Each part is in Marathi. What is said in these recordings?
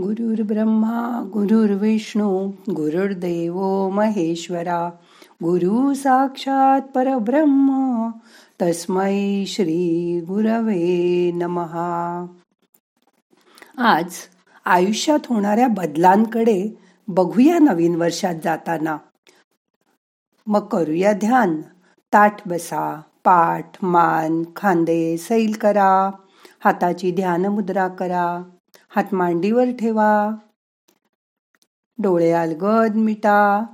गुरुर्ब्रह्मा गुरुर्विष्णू गुरुर्देव महेश्वरा गुरु साक्षात परब्रह्म तस्मै श्री गुरवे नमहा आज आयुष्यात होणाऱ्या बदलांकडे बघूया नवीन वर्षात जाताना. मग करूया ध्यान. ताठ बसा पाठ मान खांदे सैल करा. हाताची ध्यान मुद्रा करा. हात मांडीवर ठेवा. डोळे अलगद मिटा.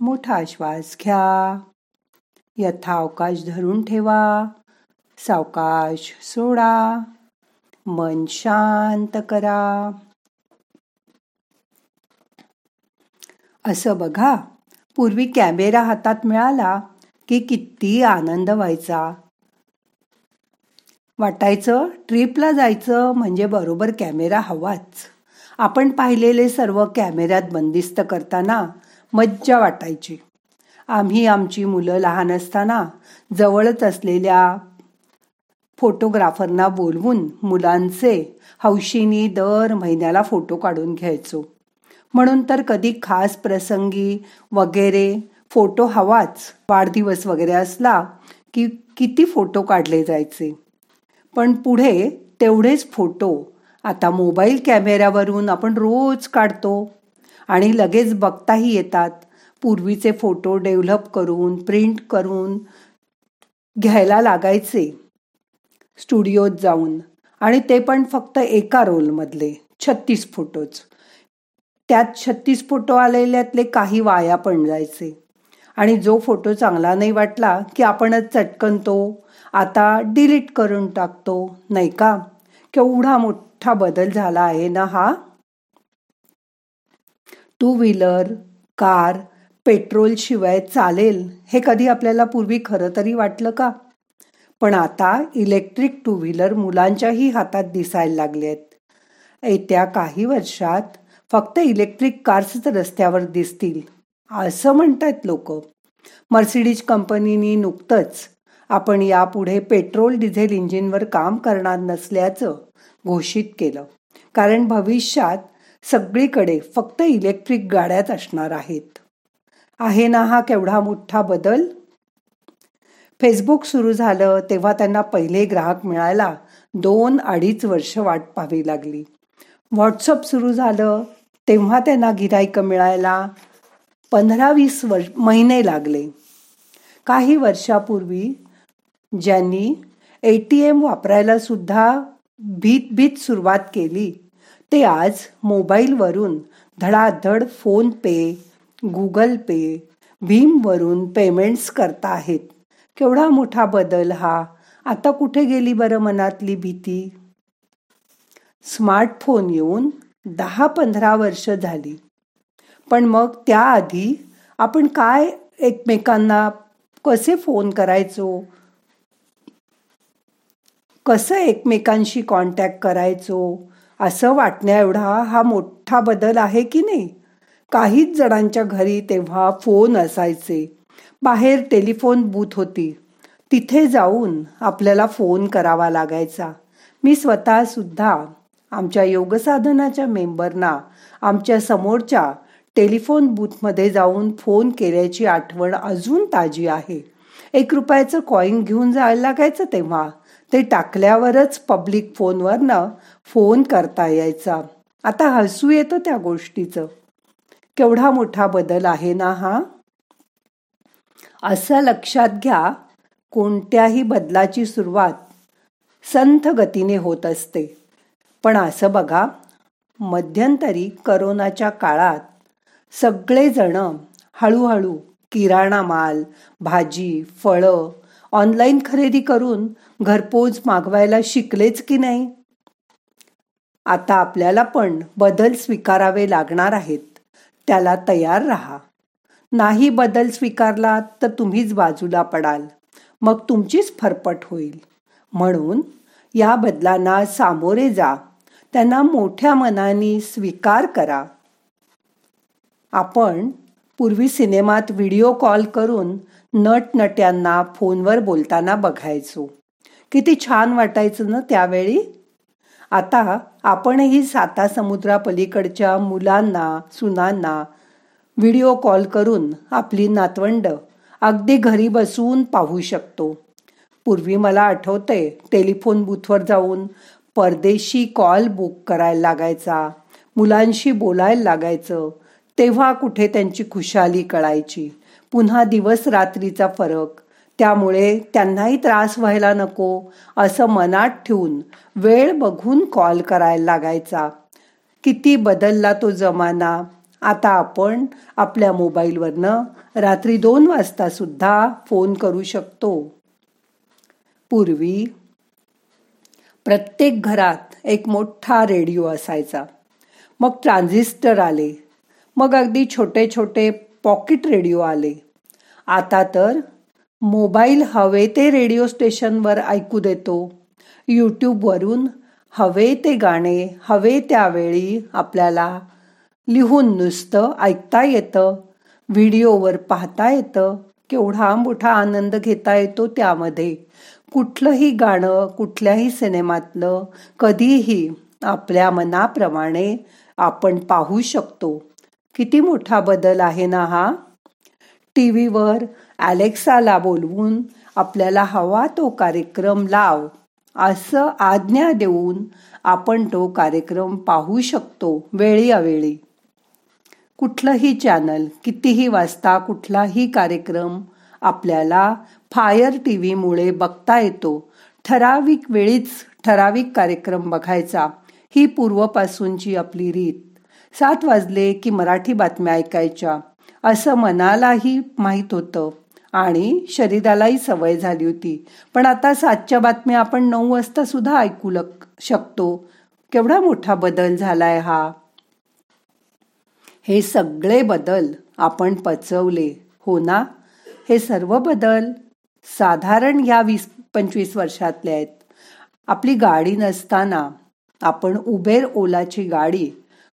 मोठा श्वास घ्या. यथा अवकाश धरून ठेवा. सावकाश सोडा. मन शांत करा. असं बघा पूर्वी कॅमेरा हातात मिळाला की किती आनंद व्हायचा. वाटायचं ट्रिपला जायचं म्हणजे बरोबर कॅमेरा हवाच. आपण पाहिलेले सर्व कॅमेऱ्यात बंदिस्त करताना मज्जा वाटायची. आम्ही आमची मुलं लहान असताना जवळच असलेल्या फोटोग्राफरना बोलवून मुलांचे हौशीनी दर महिन्याला फोटो काढून घ्यायचो. म्हणून तर कधी खास प्रसंगी वगैरे फोटो हवाच. वाढदिवस वगैरे असला की किती फोटो काढले जायचे? पण पुढे तेवढेच फोटो. आता मोबाईल कॅमेऱ्यावरून आपण रोज काढतो आणि लगेच बघताही येतात. पूर्वीचे फोटो डेव्हलप करून प्रिंट करून घ्यायला लागायचे. स्टुडिओत जाऊन. आणि ते पण फक्त एका रोलमधले छत्तीस फोटोच. त्यात छत्तीस फोटो आलेल्यातले काही वाया पण जायचे. आणि जो फोटो चांगला नाही वाटला की आपणच चटकन तो आता डिलीट करून टाकतो नाही का? केवढा मोठा बदल झाला आहे ना हा? टू व्हीलर कार पेट्रोल शिवाय चालेल हे कधी आपल्याला पूर्वी खरं तरी वाटलं का? पण आता इलेक्ट्रिक टू व्हीलर मुलांच्याही हातात दिसायला लागले आहेत. येत्या काही वर्षात फक्त इलेक्ट्रिक कार्सच रस्त्यावर दिसतील असं म्हणतात लोक. मर्सिडीज कंपनीनी नुकतंच आपण यापुढे पेट्रोल डिझेल इंजिनवर काम करणार नसल्याचं घोषित केलं. कारण भविष्यात सगळीकडे फक्त इलेक्ट्रिक गाड्याच असणार आहेत. आहे ना हा केवढा मोठा बदल? फेसबुक सुरू झालं तेव्हा त्यांना पहिले ग्राहक मिळायला दोन अडीच वर्ष वाट पाहावी लागली. व्हॉट्सअप सुरू झालं तेव्हा त्यांना गिराईक मिळायला पंधरा वीस वर्ष महिने लागले. काही वर्षापूर्वी ज्यांनी ए टी एम वापरायला सुद्धा भीत भीत सुरुवात केली ते आज मोबाईलवरून धडाधड फोन पे गुगल पे भीमवरून पेमेंट्स करता आहेत केवढा मोठा बदल हा. आता कुठे गेली बरं मनातली भीती? स्मार्टफोन येऊन दहा पंधरा वर्ष झाली. पण मग त्याआधी आपण काय एकमेकांना कसे फोन करायचो? कसं एकमेकांशी कॉन्टॅक्ट करायचो? असं वाटण्या एवढा हा मोठा बदल आहे की नाही? काहीच जणांच्या घरी तेव्हा फोन असायचे. बाहेर टेलिफोन बूथ होती. तिथे जाऊन आपल्याला फोन करावा लागायचा. मी स्वतःसुद्धा आमच्या योगसाधनाच्या मेंबरना आमच्या समोरच्या टेलिफोन बूथमध्ये जाऊन फोन केल्याची आठवण अजून ताजी आहे. एक रुपयाचं कॉईन घेऊन जायला लागायचं तेव्हा. ते टाकल्यावरच पब्लिक फोनवरनं फोन करता यायचा. आता हसू येतं त्या गोष्टीचं. केवढा मोठा बदल आहे ना हा? असं लक्षात घ्या कोणत्याही बदलाची सुरुवात संथ गतीने होत असते. पण असं बघा मध्यंतरी करोनाच्या काळात सगळेजण हळूहळू किराणा माल भाजी फळं ऑनलाईन खरेदी करून घरपोच मागवायला शिकलेच की नाही? आता आपल्याला पण बदल स्वीकारावे लागणार आहेत. त्याला तयार राहा. नाही बदल स्वीकारला तर तुम्हीच बाजूला पडाल. मग तुमचीच फरपट होईल. म्हणून या बदलांना सामोरे जा. त्यांना मोठ्या मनाने स्वीकार करा. आपण पूर्वी सिनेमात व्हिडिओ कॉल करून नटनट्यांना फोनवर बोलताना बघायचो. किती छान वाटायचं ना त्यावेळी? आता आपणही साता समुद्रापलीकडच्या मुलांना सुनांना व्हिडिओ कॉल करून आपली नातवंड अगदी घरी बसून पाहू शकतो. पूर्वी मला आठवते टेलिफोन बूथवर जाऊन परदेशी कॉल बुक करायला लागायचा मुलांशी बोलायला लागायचं तेव्हा कुठे त्यांची खुशाली कळायची. पुन्हा दिवस रात्रीचा फरक. त्यामुळे त्यांनाही त्रास व्हायला नको असं मनात ठेवून वेळ बघून कॉल करायला लागायचा. किती बदलला तो जमाना. आता आपण आपल्या मोबाईलवरनं रात्री दोन वाजता सुद्धा फोन करू शकतो. पूर्वी प्रत्येक घरात एक मोठा रेडिओ असायचा. मग ट्रान्झिस्टर आले. मग अगदी छोटे छोटे पॉकेट रेडिओ आले. आता तर मोबाईल हवे ते रेडिओ स्टेशनवर ऐकू देतो. यूट्यूबवरून हवे ते गाणे हवे त्यावेळी आपल्याला लिहून नुसतं ऐकता येतं व्हिडिओवर पाहता येतं केवढा मोठा आनंद घेता येतो त्यामध्ये. कुठलंही गाणं कुठल्याही सिनेमातलं कधीही आपल्या मनाप्रमाणे आपण पाहू शकतो. किती मोठा बदल आहे ना हा? टी व्हीवर ॲलेक्साला बोलवून आपल्याला हवा तो कार्यक्रम लाव असं आज्ञा देऊन आपण तो कार्यक्रम पाहू शकतो वेळी अवेळी कुठलंही चॅनल कितीही वाजता कुठलाही कार्यक्रम आपल्याला फायर टी व्हीमुळे बघता येतो. ठराविक वेळीच ठराविक कार्यक्रम बघायचा ही पूर्वपासूनची आपली रीत. सात वाजले की मराठी बातम्या ऐकायच्या. असं मनालाही माहीत होतं. आणि शरीरालाही सवय झाली होती. पण आता सातच्या बातम्या आपण नऊ वाजता सुद्धा ऐकू शकतो. केवढा मोठा बदल झालाय हा. हे सगळे बदल आपण पचवले. हो ना? हे सर्व बदल साधारण या वीस पंचवीस वर्षातले आहेत. आपली गाडी नसताना आपण उबेर ओलाची गाडी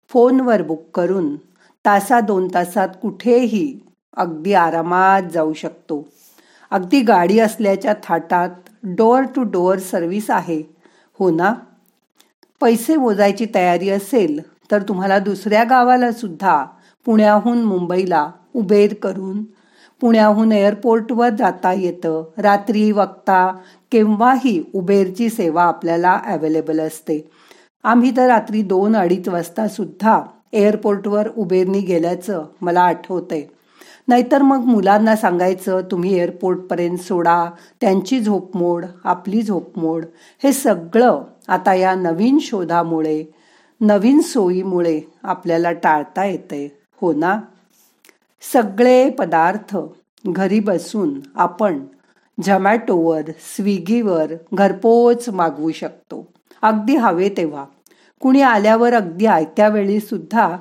फोनवर बुक करून तासा दोन तासात कुठेही अगदी आरामात जाऊ शकतो. अगदी गाडी असल्याच्या थाटात डोअर टू डोअर सर्व्हिस आहे. हो ना? पैसे मोजायची तयारी असेल तर तुम्हाला दुसऱ्या गावाला सुद्धा पुण्याहून मुंबईला उबेर करून पुण्याहून एअरपोर्टवर जाता येतं. रात्री वक्ता केव्हाही उबेरची सेवा आपल्याला अवेलेबल असते. आम्ही तर रात्री दोन अडीच वाजता सुद्धा एअरपोर्टवर उबेरनी गेल्याचं मला आठवतंय. नाहीतर मग मुलांना सांगायचं तुम्ही एअरपोर्टपर्यंत सोडा त्यांची झोपमोड आपली झोपमोड हे सगळं आता या नवीन शोधामुळे नवीन सोयीमुळे आपल्याला टाळता येते हो ना? सगळे पदार्थ घरी बसून आपण झमॅटोवर स्विगीवर घरपोच मागवू शकतो. अगदी हवे तेव्हा. कुणी आल्यावर अगदी आयत्या वेळी सुद्धा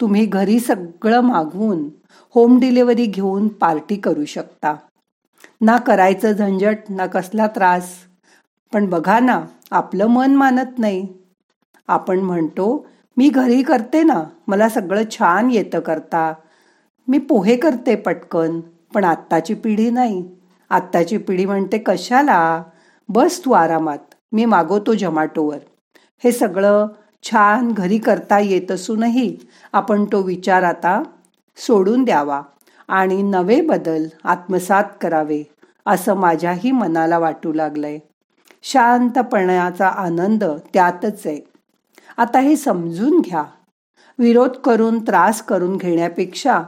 तुम्ही घरी सगळं मागवून होम डिलिव्हरी घेऊन पार्टी करू शकता. ना करायचं झंझट ना कसला त्रास. पण बघा ना आपलं मन मानत नाही. आपण म्हणतो मी घरी करते ना मला सगळं छान येतं करता. मी पोहे करते पटकन पण आत्ताची पिढी नाही. आत्ताची पिढी म्हणते कशाला? बस तू आरामात. मी मागवतो झोमॅटोवर. हे सगळं छान घरी करता येत असूनही आपण तो विचार आता सोडून द्यावा आणि नवे बदल आत्मसात करावे असं माझ्याही मनाला वाटू लागलंय. शांतपणाचा आनंद त्यातच आहे. आता हे समजून घ्या. विरोध करून त्रास करून घेण्यापेक्षा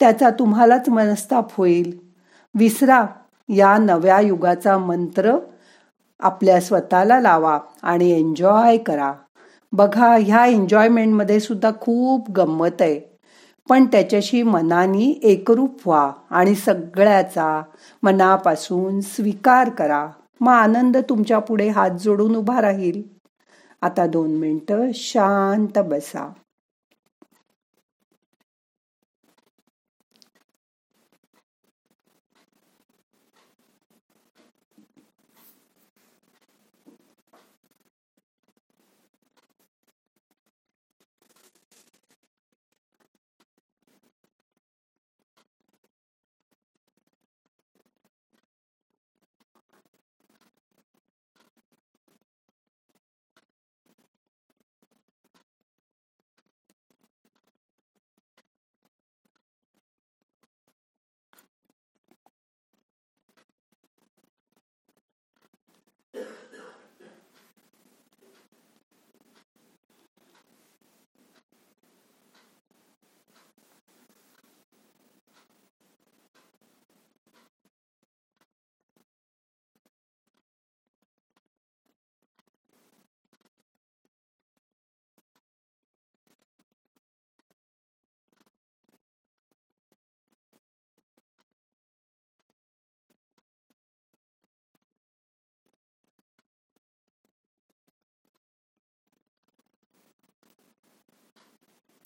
त्याचा तुम्हालाच मनस्ताप होईल. विसरा या नव्या युगाचा मंत्र आपल्या स्वतःला लावा आणि एन्जॉय करा. बघा ह्या एन्जॉयमेंटमध्ये सुद्धा खूप गंमत आहे. पण त्याच्याशी मनानी एकरूप व्हा आणि सगळ्याचा मनापासून स्वीकार करा. मग आनंद तुमच्यापुढे हात जोडून उभा राहील. आता दोन मिनटं शांत बसा.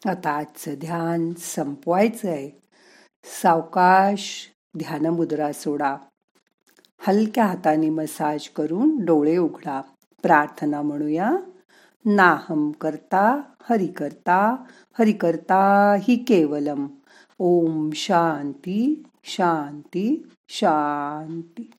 आता आजचं ध्यान आहे सावकाश ध्यानमुद्रा सोडा. हलक्या हाताने मसाज करून डोळे उघडा. प्रार्थना म्हणूया. नाहम करता हरि करता हरि करता हि केवलम. ओम शांती शांती शांती.